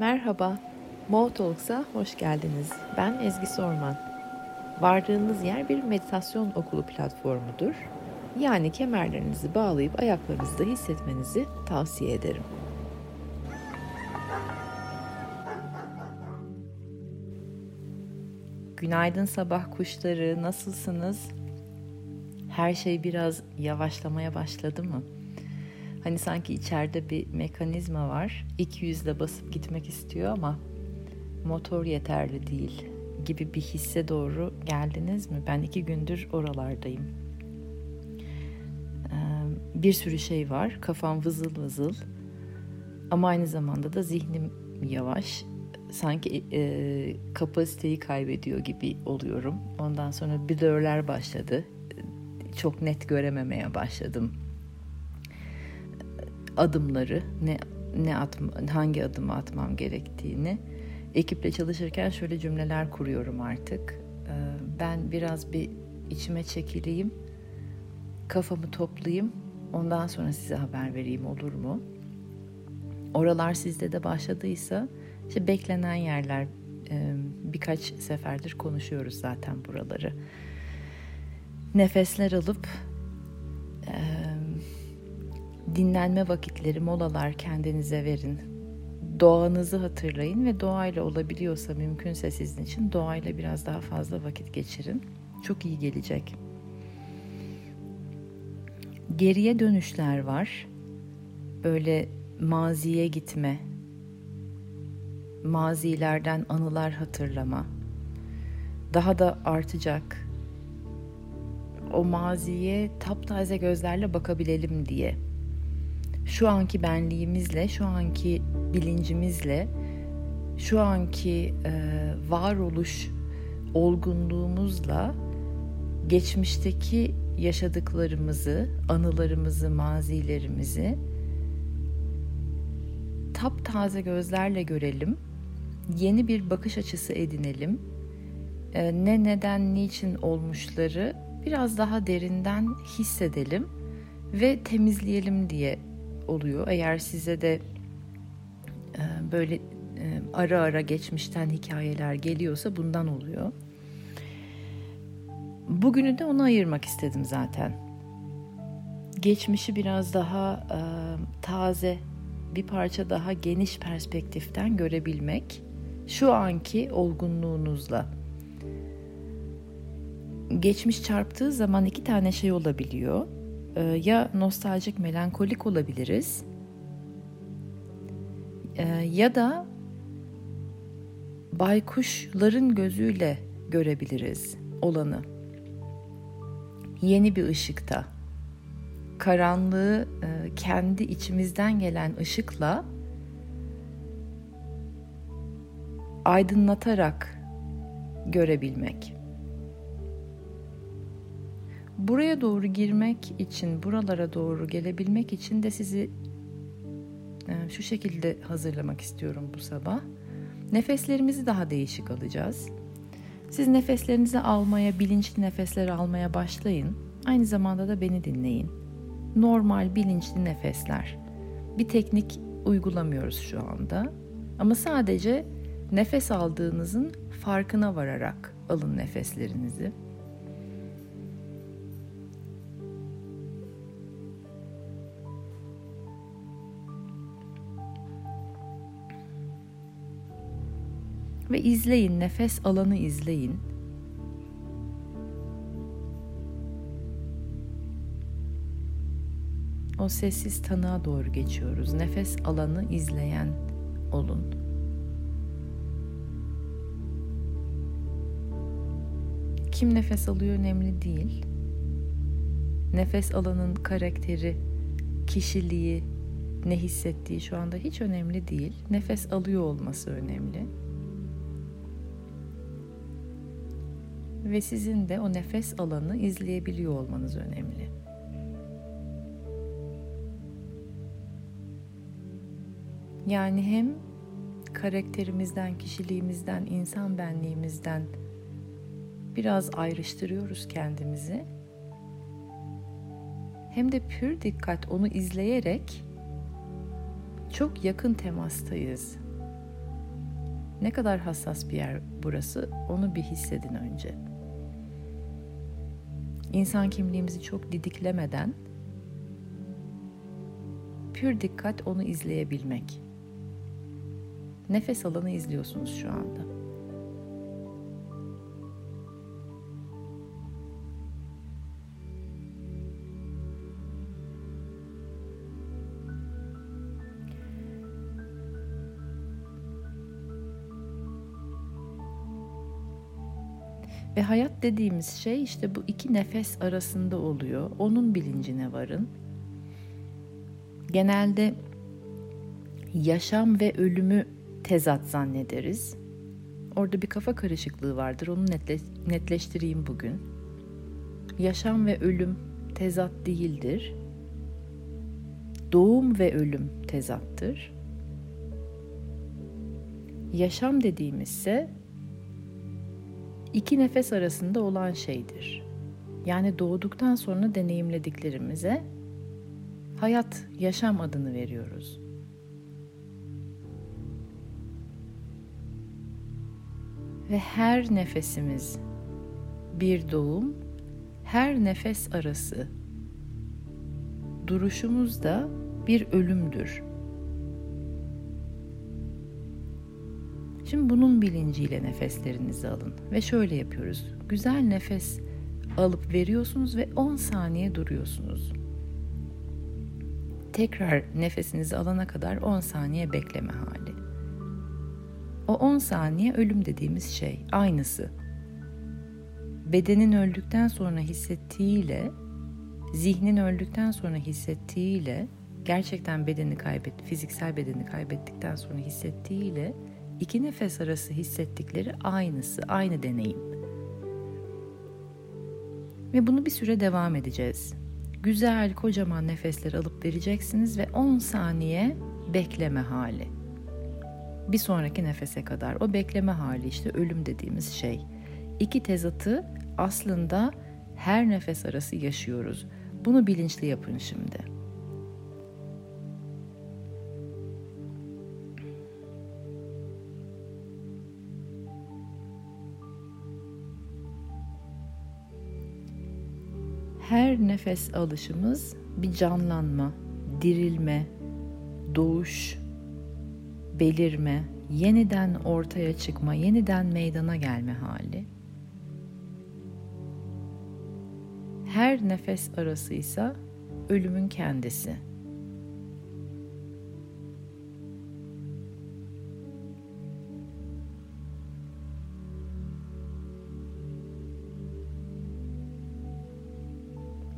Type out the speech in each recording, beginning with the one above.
Merhaba, Mo Talks'a hoş geldiniz. Ben Ezgi Sorman. Vardığınız yer bir meditasyon okulu platformudur. Yani kemerlerinizi bağlayıp ayaklarınızda hissetmenizi tavsiye ederim. Günaydın sabah kuşları, nasılsınız? Her şey biraz yavaşlamaya başladı mı? Hani sanki içeride bir mekanizma var. 200'de basıp gitmek istiyor ama motor yeterli değil gibi bir hisse doğru geldiniz mi? Ben iki gündür oralardayım. Bir sürü şey var. Kafam vızıl vızıl. Ama aynı zamanda da zihnim yavaş. Sanki e, kapasiteyi kaybediyor gibi oluyorum. Ondan sonra blurler başladı. Çok net görememeye başladım adımları ne ne atma, hangi adımı atmam gerektiğini ekiple çalışırken şöyle cümleler kuruyorum artık. Ee, ben biraz bir içime çekileyim, kafamı toplayayım, ondan sonra size haber vereyim olur mu? Oralar sizde de başladıysa işte beklenen yerler e, birkaç seferdir konuşuyoruz zaten buraları. Nefesler alıp dinlenme vakitleri, molalar kendinize verin. Doğanızı hatırlayın ve doğayla olabiliyorsa mümkünse sizin için doğayla biraz daha fazla vakit geçirin. Çok iyi gelecek. Geriye dönüşler var. Böyle maziye gitme, mazilerden anılar hatırlama. Daha da artacak. O maziye taptaze gözlerle bakabilelim diye şu anki benliğimizle, şu anki bilincimizle, şu anki e, varoluş olgunluğumuzla geçmişteki yaşadıklarımızı, anılarımızı, mazilerimizi taptaze gözlerle görelim. Yeni bir bakış açısı edinelim. E, ne neden, niçin olmuşları biraz daha derinden hissedelim ve temizleyelim diye oluyor. Eğer size de e, böyle e, ara ara geçmişten hikayeler geliyorsa bundan oluyor. Bugünü de ona ayırmak istedim zaten. Geçmişi biraz daha e, taze, bir parça daha geniş perspektiften görebilmek şu anki olgunluğunuzla. Geçmiş çarptığı zaman iki tane şey olabiliyor ya nostaljik melankolik olabiliriz ee, ya da baykuşların gözüyle görebiliriz olanı. Yeni bir ışıkta karanlığı e, kendi içimizden gelen ışıkla aydınlatarak görebilmek. Buraya doğru girmek için, buralara doğru gelebilmek için de sizi e, şu şekilde hazırlamak istiyorum bu sabah. Nefeslerimizi daha değişik alacağız. Siz nefeslerinizi almaya, bilinçli nefesler almaya başlayın. Aynı zamanda da beni dinleyin. Normal bilinçli nefesler. Bir teknik uygulamıyoruz şu anda. Ama sadece nefes aldığınızın farkına vararak alın nefeslerinizi. Ve izleyin, nefes alanı izleyin. O sessiz tanığa doğru geçiyoruz. Nefes alanı izleyen olun. Kim nefes alıyor önemli değil. Nefes alanın karakteri, kişiliği, ne hissettiği şu anda hiç önemli değil. Nefes alıyor olması önemli. Ve sizin de o nefes alanı izleyebiliyor olmanız önemli. Yani hem karakterimizden, kişiliğimizden, insan benliğimizden biraz ayrıştırıyoruz kendimizi. Hem de pür dikkat onu izleyerek çok yakın temastayız. Ne kadar hassas bir yer burası onu bir hissedin önce. İnsan kimliğimizi çok didiklemeden pür dikkat onu izleyebilmek. Nefes alanı izliyorsunuz şu anda. Ve hayat dediğimiz şey işte bu iki nefes arasında oluyor. Onun bilincine varın. Genelde yaşam ve ölümü tezat zannederiz. Orada bir kafa karışıklığı vardır. Onu netle, netleştireyim bugün. Yaşam ve ölüm tezat değildir. Doğum ve ölüm tezattır. Yaşam dediğimizse iki nefes arasında olan şeydir. Yani doğduktan sonra deneyimlediklerimize hayat, yaşam adını veriyoruz. Ve her nefesimiz bir doğum, her nefes arası duruşumuz da bir ölümdür. Şimdi bunun bilinciyle nefeslerinizi alın ve şöyle yapıyoruz. Güzel nefes alıp veriyorsunuz ve 10 saniye duruyorsunuz. Tekrar nefesinizi alana kadar 10 saniye bekleme hali. O 10 saniye ölüm dediğimiz şey aynısı. Bedenin öldükten sonra hissettiğiyle zihnin öldükten sonra hissettiğiyle gerçekten bedeni kaybet, fiziksel bedeni kaybettikten sonra hissettiğiyle iki nefes arası hissettikleri aynısı, aynı deneyim. Ve bunu bir süre devam edeceğiz. Güzel, kocaman nefesler alıp vereceksiniz ve 10 saniye bekleme hali. Bir sonraki nefese kadar o bekleme hali işte ölüm dediğimiz şey. İki tezatı aslında her nefes arası yaşıyoruz. Bunu bilinçli yapın şimdi. Nefes alışımız bir canlanma, dirilme, doğuş, belirme, yeniden ortaya çıkma, yeniden meydana gelme hali. Her nefes arasıysa ölümün kendisi.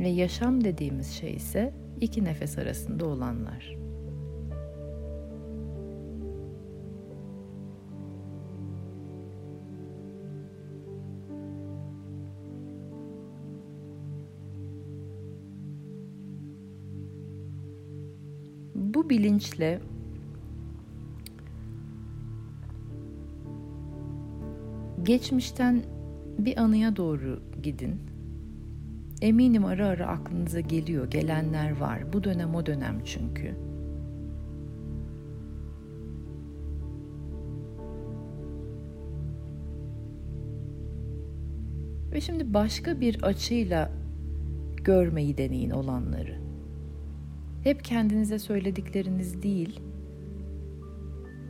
Ve yaşam dediğimiz şey ise iki nefes arasında olanlar. Bu bilinçle geçmişten bir anıya doğru gidin Eminim ara ara aklınıza geliyor, gelenler var. Bu dönem o dönem çünkü. Ve şimdi başka bir açıyla görmeyi deneyin olanları. Hep kendinize söyledikleriniz değil,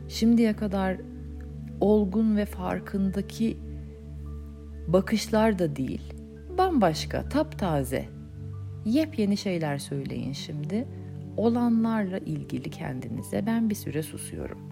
şimdiye kadar olgun ve farkındaki bakışlar da değil bambaşka, taptaze, yepyeni şeyler söyleyin şimdi. Olanlarla ilgili kendinize ben bir süre susuyorum.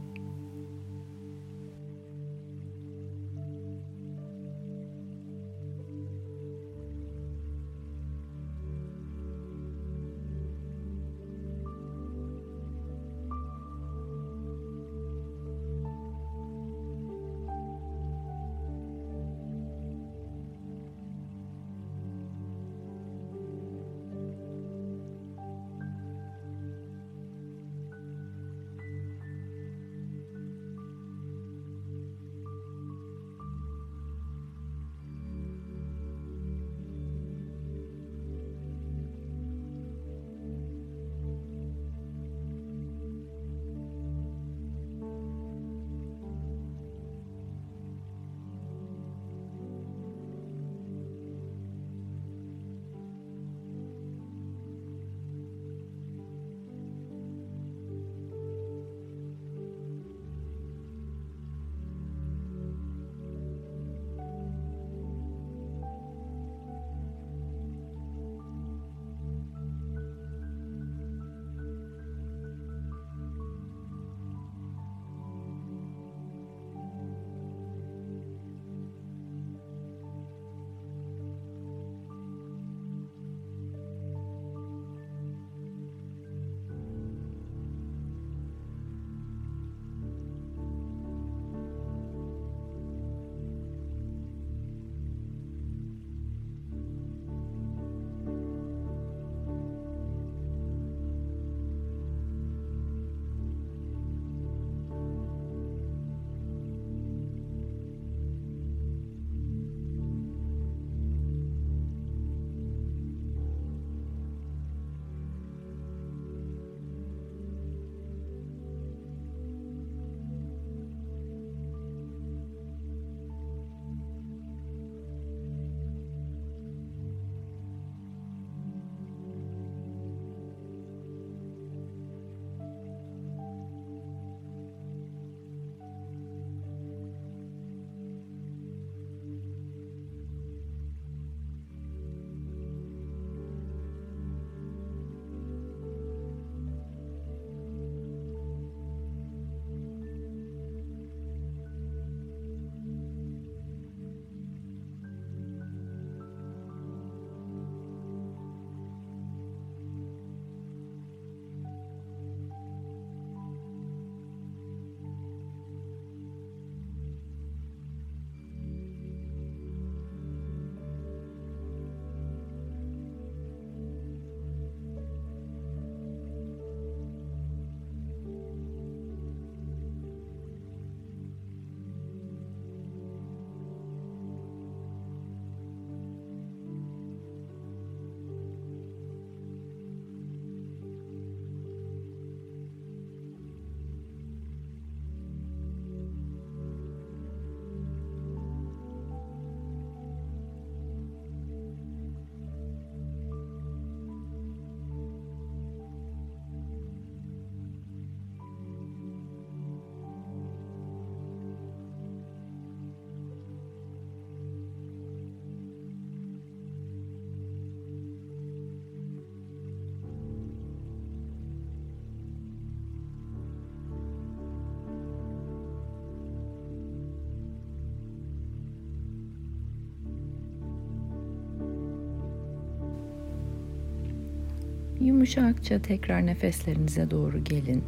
Yumuşakça tekrar nefeslerinize doğru gelin.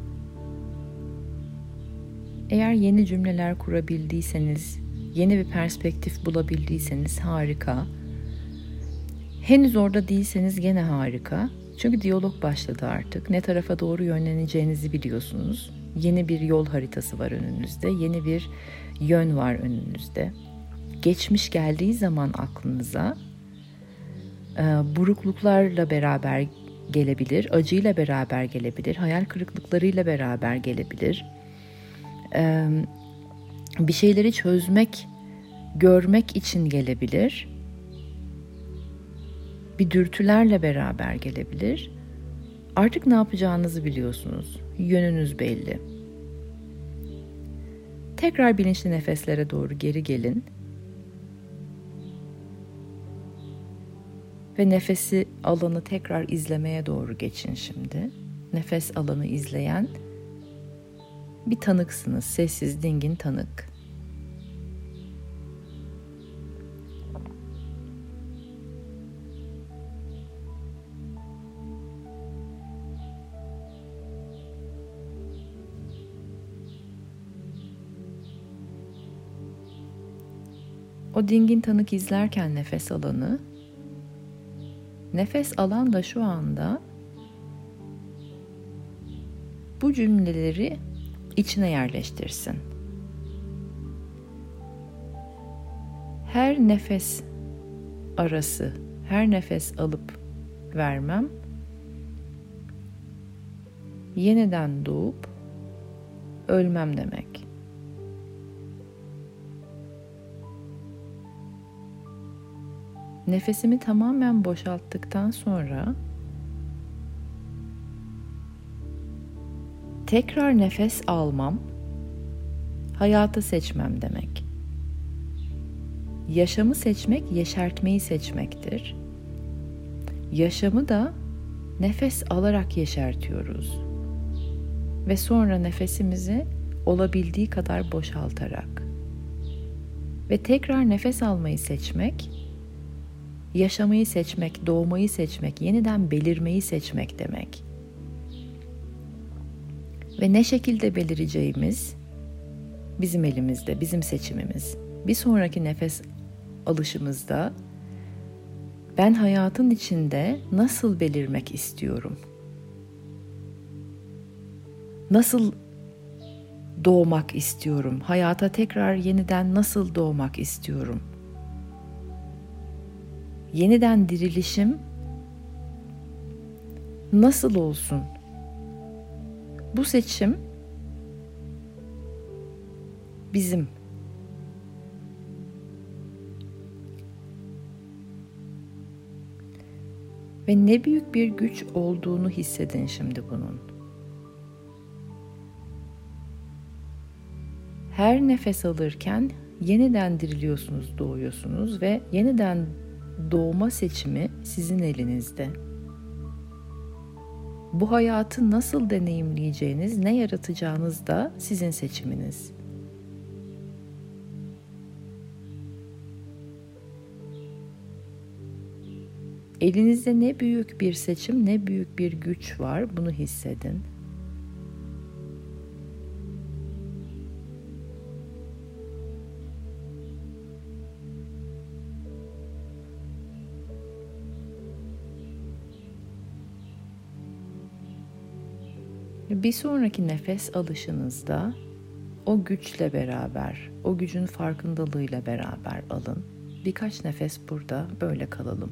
Eğer yeni cümleler kurabildiyseniz, yeni bir perspektif bulabildiyseniz harika. Henüz orada değilseniz gene harika. Çünkü diyalog başladı artık. Ne tarafa doğru yönleneceğinizi biliyorsunuz. Yeni bir yol haritası var önünüzde. Yeni bir yön var önünüzde. Geçmiş geldiği zaman aklınıza e, burukluklarla beraber gelebilir, acıyla beraber gelebilir, hayal kırıklıklarıyla beraber gelebilir. E, bir şeyleri çözmek, görmek için gelebilir bir dürtülerle beraber gelebilir. Artık ne yapacağınızı biliyorsunuz. Yönünüz belli. Tekrar bilinçli nefeslere doğru geri gelin. Ve nefesi alanı tekrar izlemeye doğru geçin şimdi. Nefes alanı izleyen bir tanıksınız. Sessiz, dingin tanık. O dingin tanık izlerken nefes alanı, nefes alan da şu anda bu cümleleri içine yerleştirsin. Her nefes arası, her nefes alıp vermem yeniden doğup ölmem demek. Nefesimi tamamen boşalttıktan sonra tekrar nefes almam hayatı seçmem demek. Yaşamı seçmek yeşertmeyi seçmektir. Yaşamı da nefes alarak yeşertiyoruz. Ve sonra nefesimizi olabildiği kadar boşaltarak ve tekrar nefes almayı seçmek yaşamayı seçmek, doğmayı seçmek, yeniden belirmeyi seçmek demek. Ve ne şekilde belireceğimiz bizim elimizde, bizim seçimimiz. Bir sonraki nefes alışımızda ben hayatın içinde nasıl belirmek istiyorum? Nasıl doğmak istiyorum? Hayata tekrar yeniden nasıl doğmak istiyorum? Yeniden dirilişim nasıl olsun? Bu seçim bizim. Ve ne büyük bir güç olduğunu hissedin şimdi bunun. Her nefes alırken yeniden diriliyorsunuz, doğuyorsunuz ve yeniden doğma seçimi sizin elinizde. Bu hayatı nasıl deneyimleyeceğiniz, ne yaratacağınız da sizin seçiminiz. Elinizde ne büyük bir seçim, ne büyük bir güç var bunu hissedin. Bir sonraki nefes alışınızda o güçle beraber, o gücün farkındalığıyla beraber alın. Birkaç nefes burada böyle kalalım.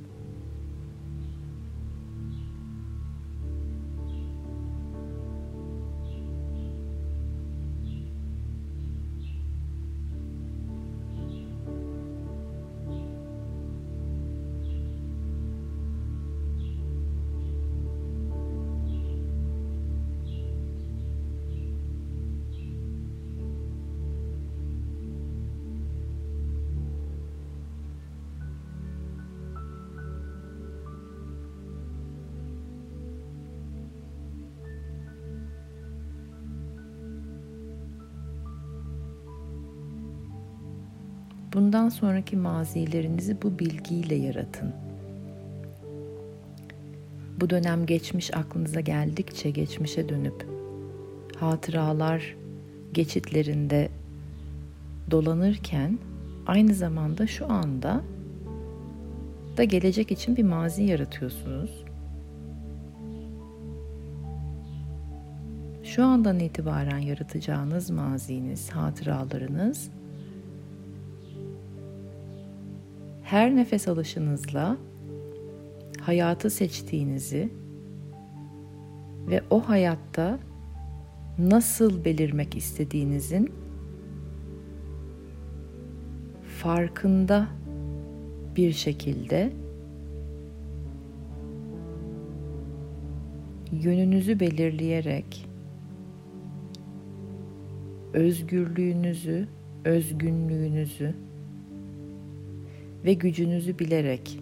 Bundan sonraki mazilerinizi bu bilgiyle yaratın. Bu dönem geçmiş aklınıza geldikçe geçmişe dönüp hatıralar geçitlerinde dolanırken aynı zamanda şu anda da gelecek için bir mazi yaratıyorsunuz. Şu andan itibaren yaratacağınız maziniz, hatıralarınız her nefes alışınızla hayatı seçtiğinizi ve o hayatta nasıl belirmek istediğinizin farkında bir şekilde yönünüzü belirleyerek özgürlüğünüzü, özgünlüğünüzü ve gücünüzü bilerek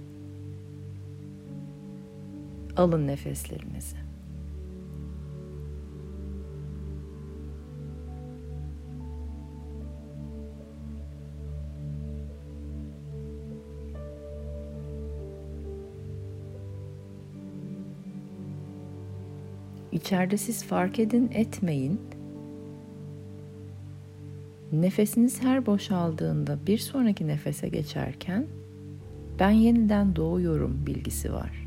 alın nefeslerinizi. İçeride siz fark edin etmeyin. Nefesiniz her boşaldığında bir sonraki nefese geçerken ben yeniden doğuyorum bilgisi var.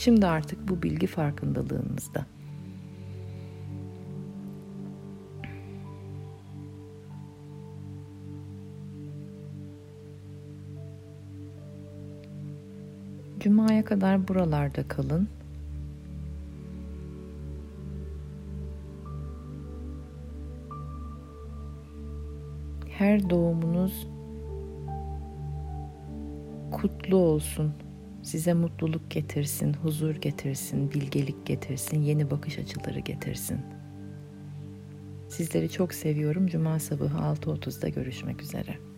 Şimdi artık bu bilgi farkındalığınızda. Cuma'ya kadar buralarda kalın. Her doğumunuz kutlu olsun size mutluluk getirsin, huzur getirsin, bilgelik getirsin, yeni bakış açıları getirsin. Sizleri çok seviyorum. Cuma sabahı 6.30'da görüşmek üzere.